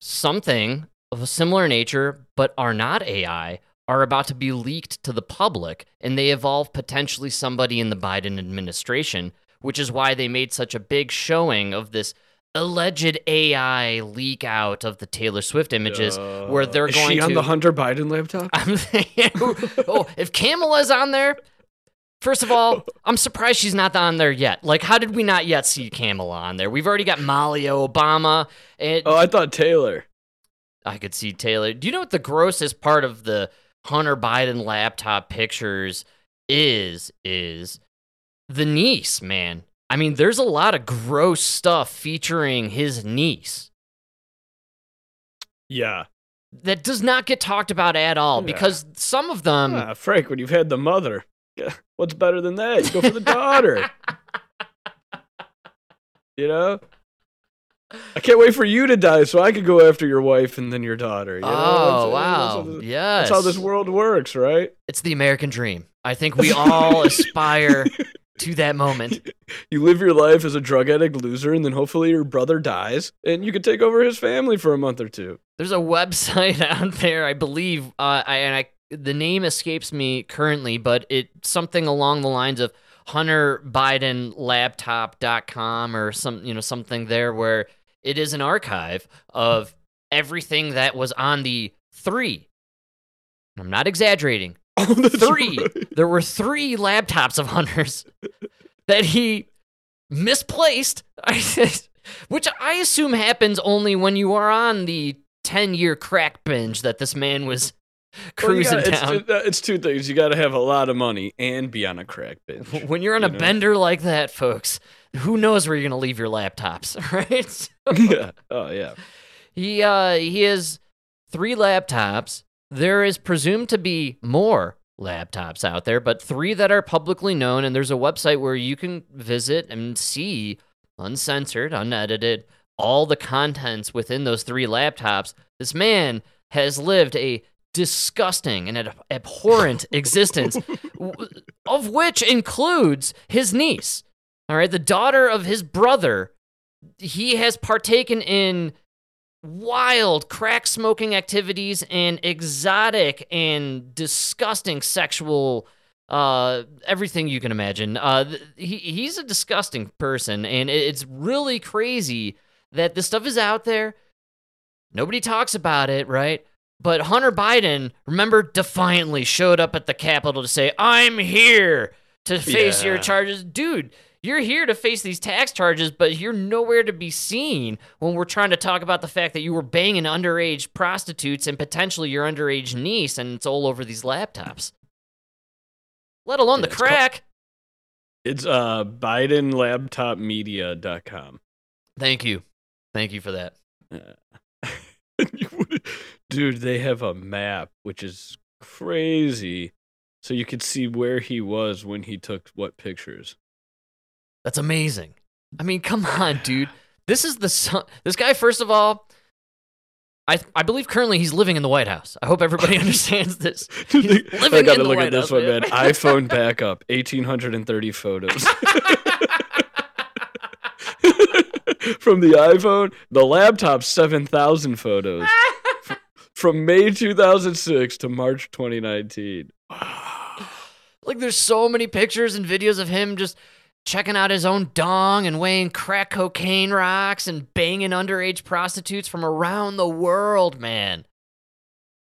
something of a similar nature, but are not AI, are about to be leaked to the public, and they involve potentially somebody in the Biden administration, which is why they made such a big showing of this alleged AI leak out of the Taylor Swift images, where they're Is going she to. on the Hunter Biden laptop? Oh, if Kamala's on there, first of all, I'm surprised she's not on there yet. Like, how did we not yet see Kamala on there? We've already got Malia Obama. And Oh, I thought Taylor. I could see Taylor. Do you know what the grossest part of the Hunter Biden laptop pictures is? Is the niece, man. I mean, there's a lot of gross stuff featuring his niece Yeah. that does not get talked about at all Yeah. because some of them. Ah, Frank, when you've had the mother, what's better than that? You go for the daughter. you know? I can't wait for you to die so I could go after your wife and then your daughter. You know? Oh, That's- wow. That's yes. that's how this world works, right? It's the American dream. I think we all aspire to that moment. You live your life as a drug addict loser, and then hopefully your brother dies, and you can take over his family for a month or two. There's a website out there, I believe, uh, I, and I the name escapes me currently, but it's something along the lines of Hunter Biden Laptop.com or some you know something there where it is an archive of everything that was on the three. I'm not exaggerating. three. There were three laptops of Hunter's that he misplaced, which I assume happens only when you are on the 10 year crack binge that this man was cruising well, down. It's, it's, two things. You got to have a lot of money and be on a crack binge. When you're on you a know? bender like that, folks, who knows where you're going to leave your laptops, right? So yeah. Oh, yeah. he uh he has three laptops. There is presumed to be more laptops out there, but three that are publicly known and there's a website where you can visit and see uncensored, unedited all the contents within those three laptops. This man has lived a disgusting and ab- abhorrent existence, w- of which includes his niece. All right, the daughter of his brother. He has partaken in wild crack smoking activities and exotic and disgusting sexual uh everything you can imagine. Uh th- he he's a disgusting person and it's really crazy that this stuff is out there. Nobody talks about it right? But Hunter Biden remember defiantly showed up at the Capitol to say I'm here to face your charges. Dude you're here to face these tax charges, but you're nowhere to be seen when we're trying to talk about the fact that you were banging underage prostitutes and potentially your underage niece, and it's all over these laptops. Let alone the it's called- crack. It's uh BidenLaptopMedia.com. Thank you. Thank you for that. Dude, they have a map, which is crazy. So you could see where he was when he took what pictures. That's amazing. I mean, come on, dude. This is the son. This guy, first of all, I I believe currently he's living in the White House. I hope everybody understands this. He's living I gotta the look White at this House, one, man. man. iPhone backup, 1,830 photos. From the iPhone, the laptop, 7,000 photos. From May 2006 to March 2019. Like there's so many pictures and videos of him just checking out his own dong and weighing crack cocaine rocks and banging underage prostitutes from around the world, man.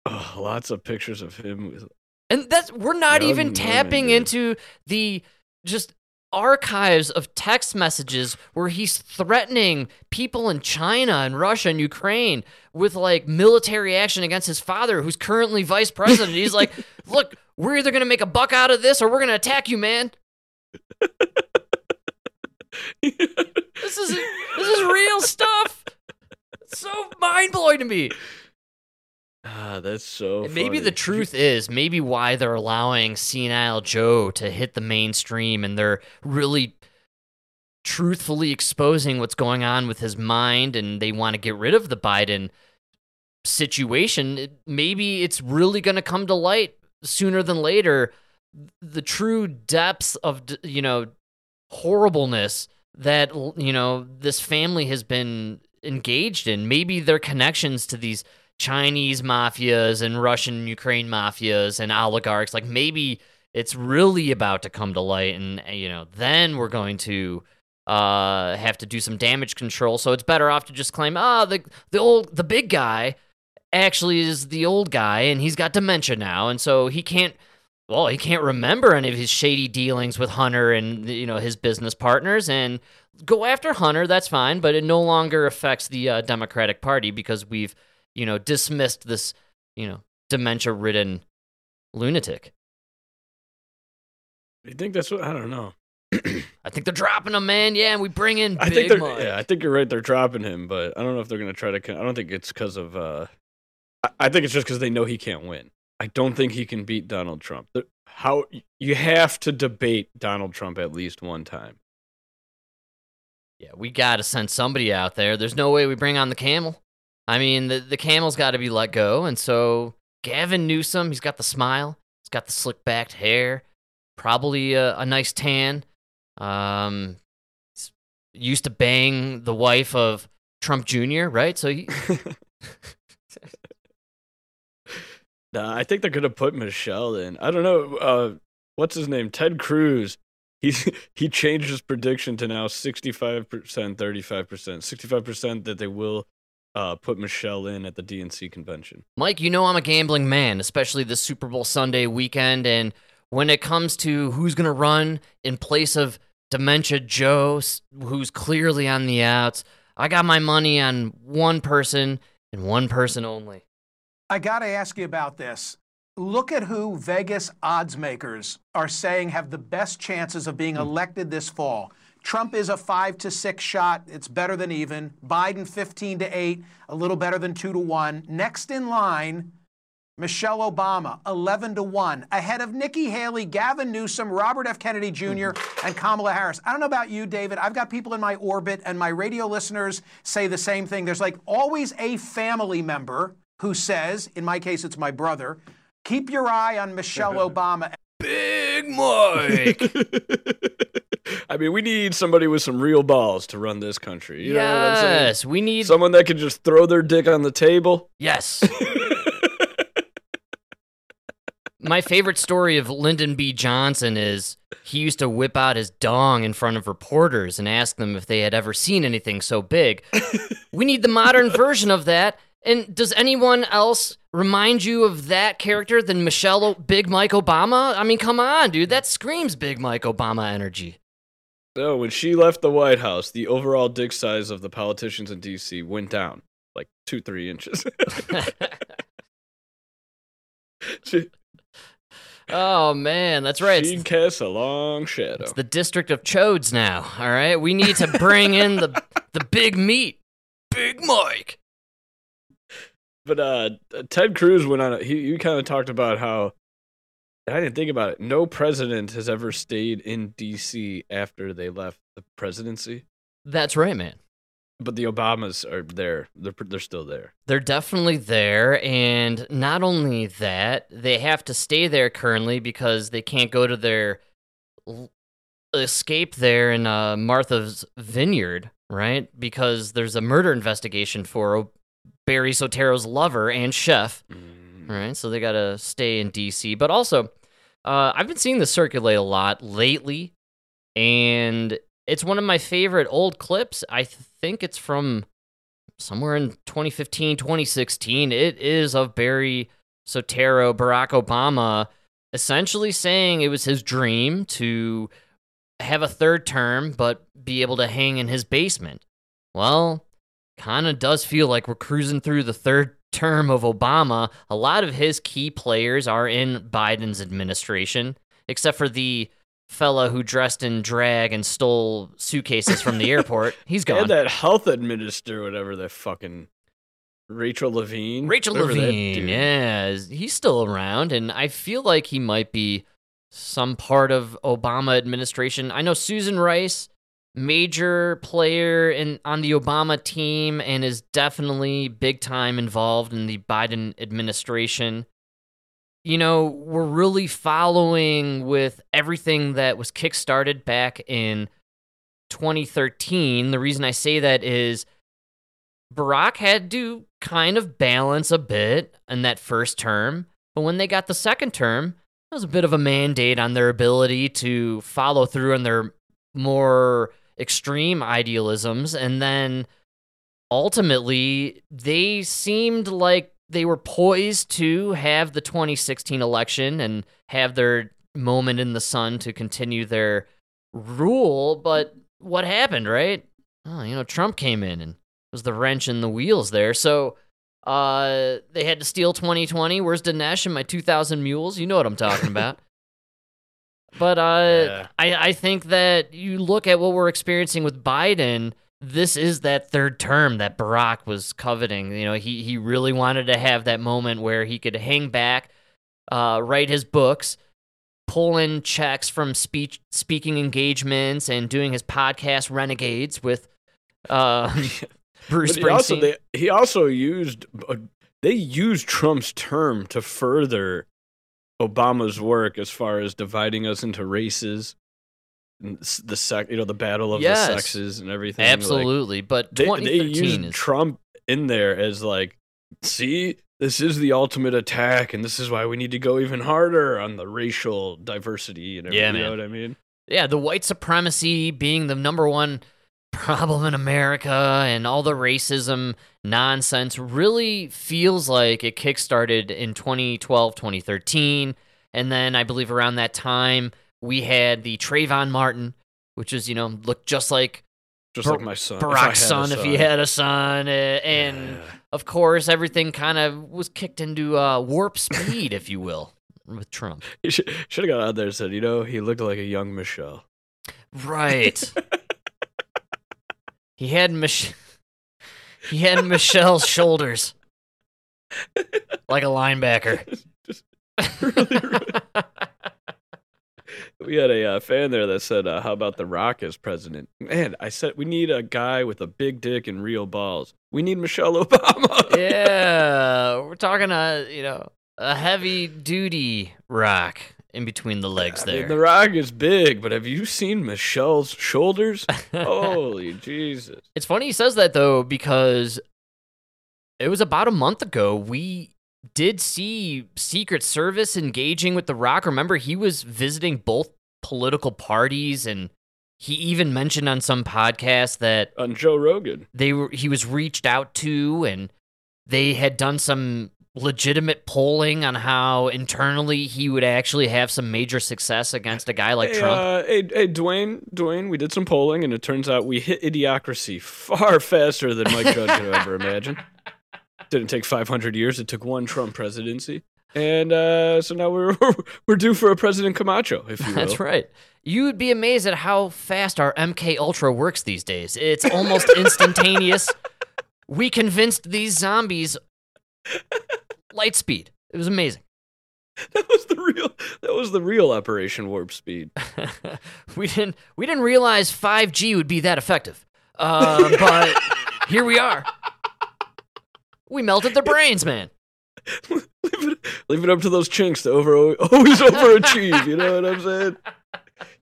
Ugh, lots of pictures of him with And that's we're not Young even tapping dude. into the just archives of text messages where he's threatening people in China and Russia and Ukraine with like military action against his father who's currently vice president. he's like, "Look, we're either going to make a buck out of this or we're going to attack you, man." this is this is real stuff. It's so mind-blowing to me. Ah, that's so. And maybe funny. the truth is, maybe why they're allowing Senile Joe to hit the mainstream and they're really truthfully exposing what's going on with his mind and they want to get rid of the Biden situation. it- Maybe it's really going to come to light sooner than later the true depths of, you know, horribleness that, you know, this family has been engaged in. Maybe their connections to these Chinese mafias and Russian Ukraine mafias and oligarchs. Like maybe it's really about to come to light, and uh, you know, then we're going to uh, have to do some damage control. So it's better off to just claim, ah, the the old the big guy actually is the old guy, and he's got dementia now, and so he can't. Well, he can't remember any of his shady dealings with Hunter and you know his business partners, and go after Hunter. That's fine, but it no longer affects the uh, Democratic Party because we've you know dismissed this you know dementia-ridden lunatic. You think that's what? I don't know. I think they're dropping him, man. Yeah, and we bring in I think they're. Mike. Yeah, I think you're right. They're dropping him, but I don't know if they're gonna try to. I don't think it's because of. uh I, I think it's just because they know he can't win. I don't think he can beat Donald Trump. How you have to debate Donald Trump at least one time. Yeah, we got to send somebody out there. There's no way we bring on the camel. I mean, the, the camel's got to be let go. And so Gavin Newsom, he's got the smile, he's got the slick backed hair, probably a, a nice tan. Um, used to bang the wife of Trump Jr., right? So he, Nah, I think they're gonna put Michelle in. I don't know. Uh, what's his name? Ted Cruz. He's he changed his prediction to now sixty five percent, thirty five percent, sixty five percent that they will uh, put Michelle in at the DNC convention. Mike, you know I'm a gambling man, especially the Super Bowl Sunday weekend. And when it comes to who's to run in place of Dementia Joe, who's clearly on the outs, I got my money on one person and one person only. I got to ask you about this. Look at who Vegas odds makers are saying have the best chances of being hmm. elected this fall. Trump is a five to six shot. It's better than even. Biden 15 to 8, a little better than 2 to 1. Next in line, Michelle Obama, 11 to 1, ahead of Nikki Haley, Gavin Newsom, Robert F. Kennedy Jr., hmm. and Kamala Harris. I don't know about you, David. I've got people in my orbit, and my radio listeners say the same thing. There's like always a family member who says, in my case, it's my brother, keep your eye on Michelle Obama. Big Mike. I mean, we need somebody with some real balls to run this country. You know what I'm saying? Yes, we need someone that can just throw their dick on the table. Yes. My favorite story of Lyndon B. Johnson is he used to whip out his dong in front of reporters and ask them if they had ever seen anything so big. we need the modern version of that. And does anyone else remind you of that character than Michelle o- Big Mike Obama? I mean, come on, dude. That screams Big Mike Obama energy. No, when she left the White House, the overall dick size of the politicians in D.C. went down like two, three inches. she, Oh man, that's right. she casts a long shadow. It's the district of chodes now. All right, we need to bring in the the big meat, Big Mike. But uh, Ted Cruz went on. A, he he kind of talked about how I didn't think about it. No president has ever stayed in D.C. after they left the presidency. That's right, man. But the Obamas are there. They're they're still there. They're definitely there, and not only that, they have to stay there currently because they can't go to their escape there in uh, Martha's Vineyard, right? Because there's a murder investigation for Barry Soetoro's lover and chef, right? So they got to stay in D.C. But also, uh, I've been seeing this circulate a lot lately, and it's one of my favorite old clips. I think it's from somewhere in 2015, 2016. It is of Barry Sotero, Barack Obama, essentially saying it was his dream to have a third term, but be able to hang in his basement. Well, kind of does feel like we're cruising through the third term of Obama. A lot of his key players are in Biden's administration, except for the fella who dressed in drag and stole suitcases from the airport. He's gone. And that health administrator, whatever the fucking Rachel Levine. Rachel whatever Levine, yeah, he's still around, and I feel like he might be some part of Obama administration. I know Susan Rice, major player in on the Obama team, and is definitely big time involved in the Biden administration. You know, we're really following with everything that was kickstarted back in 2013. The reason I say that is Barack had to kind of balance a bit in that first term, but when they got the second term, it was a bit of a mandate on their ability to follow through on their more extreme idealisms. And then ultimately, they seemed like they were poised to have the 2016 election and have their moment in the sun to continue their rule. But what happened, right? Oh, you know, Trump came in and was the wrench in the wheels there. So uh, they had to steal 2020. Where's Dinesh and my 2,000 mules? You know what I'm talking about. But uh, I, I think that you look at what we're experiencing with Biden. This is that third term that Barack was coveting. You know, he he really wanted to have that moment where he could hang back, uh, write his books, pull in checks from speech speaking engagements, and doing his podcast Renegades with uh, Bruce he also Springsteen. they, he also used uh, they used Trump's term to further Obama's work as far as dividing us into races. and the sec, you know, the battle of Yes. the sexes and everything. like, Absolutely, but they, they 2013 used is Trump in there as like, see, this is the ultimate attack, and this is why we need to go even harder on the racial diversity and everything. Yeah, you know what I mean? yeah, the white supremacy being the number one problem in America and all the racism nonsense really feels like it kickstarted in 2012, 2013. And then I believe around that time, we had the Trayvon Martin, which is, you know, looked just like Just Bar- like my son. if Barack's a son if he had a son. uh, And of course, everything kind of was kicked into uh, warp speed, if you will, with Trump. Should have got out there and said, you know, he looked like a young Michelle. Right. he had Mich- he had Michelle's shoulders like a linebacker. We had a uh, fan there that said, uh, "How about The Rock as president?" Man, I said we need a guy with a big dick and real balls. We need Michelle Obama. yeah, we're talking a you know a heavy duty rock in between the legs I mean, there. the Rock is big, but have you seen Michelle's shoulders? Holy Jesus! It's funny he says that though because it was about a month ago we did see Secret Service engaging with The Rock. Remember, he was visiting both political parties, and he even mentioned on some podcast that on Joe Rogan they were he was reached out to, and they had done some legitimate polling on how internally he would actually have some major success against a guy like hey, Trump. Uh, hey, hey, Dwayne, Dwayne, we did some polling, and it turns out we hit idiocracy far faster than Mike Judge could ever imagine. Didn't take 500 years; it took one Trump presidency, and uh, so now we're we're due for a President Camacho, if you will. That's right. You would be amazed at how fast our MK Ultra works these days. It's almost instantaneous. We convinced these zombies light speed. It was amazing. That was the real. That was the real Operation Warp Speed. we didn't we didn't realize 5G would be that effective. Uh, but here we are. We melted their brains, man. Leave it up to those chinks to over always overachieve. You know what I'm saying?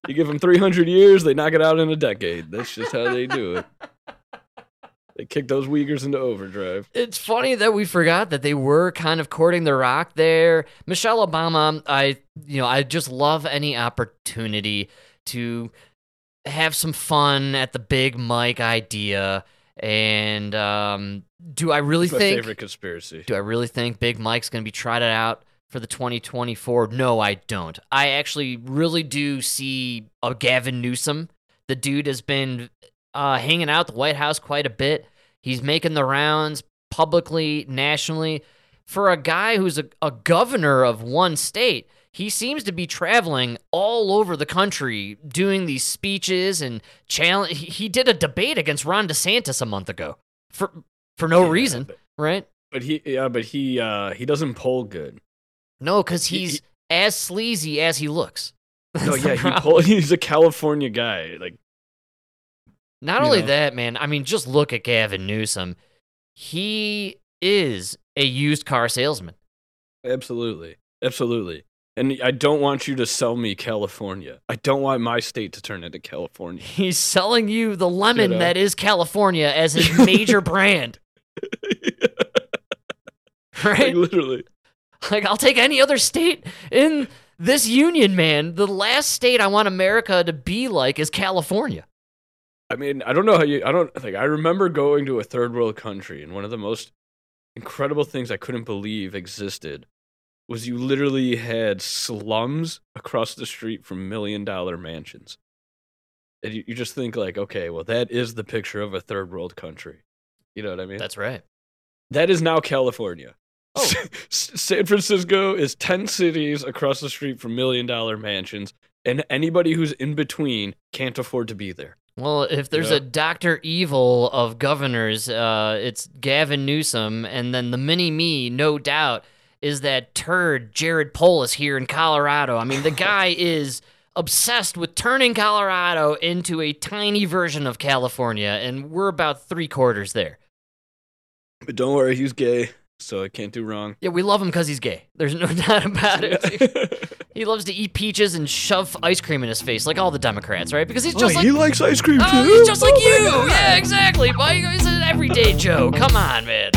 You give them 300 years, they knock it out in a decade. That's just how they do it. They kick those Uyghurs into overdrive. It's funny that we forgot that they were kind of courting the rock there. Michelle Obama, I you know, I just love any opportunity to have some fun at the big Mike idea. And um, do I really It's my think favorite conspiracy. do I really think Big Mike's going to be trotted out for the 2024? No, I don't. I actually really do see a Gavin Newsom. The dude has been uh, hanging out at the White House quite a bit. He's making the rounds publicly, nationally. For a guy who's a, a governor of one state, he seems to be traveling all over the country doing these speeches and challenge. He, he did a debate against Ron DeSantis a month ago for for no reason, right? But he, yeah, but he, uh, he doesn't poll good. No, because He- he's as sleazy as he looks. No, That's yeah, he poll, he's a California guy. Like, Not only know. that, man. I mean, just look at Gavin Newsom. He is a used car salesman. absolutely, absolutely. And I don't want you to sell me California. I don't want my state to turn into California. He's selling you the lemon know. that is California as his major brand. Like, right? literally. Like, I'll take any other state in this union, man. The last state I want America to be like is California. I mean, I don't know how you. I don't like. I remember going to a third world country, and one of the most incredible things I couldn't believe existed was you literally had slums across the street from million dollar mansions. And you, you just think like, okay, well, that is the picture of a third world country. You know what I mean? That's right. That is now California. Oh. San Francisco is 10 cities across the street from million dollar mansions, and anybody who's in between can't afford to be there. Well, if there's a Dr. Evil of governors, uh, it's Gavin Newsom. And then the mini me, no doubt, is that turd Jared Polis here in Colorado. I mean, the guy is obsessed with turning Colorado into a tiny version of California, and we're about three quarters there. But don't worry, he's gay, so I can't do wrong. Yeah, we love him because he's gay. There's no doubt about it. he loves to eat peaches and shove ice cream in his face, like all the Democrats, right? Because he's oh, just oh, like he likes ice cream Oh, too. he's just like Oh my you. God. Yeah, exactly. Why he's an everyday Joe? Come on, man.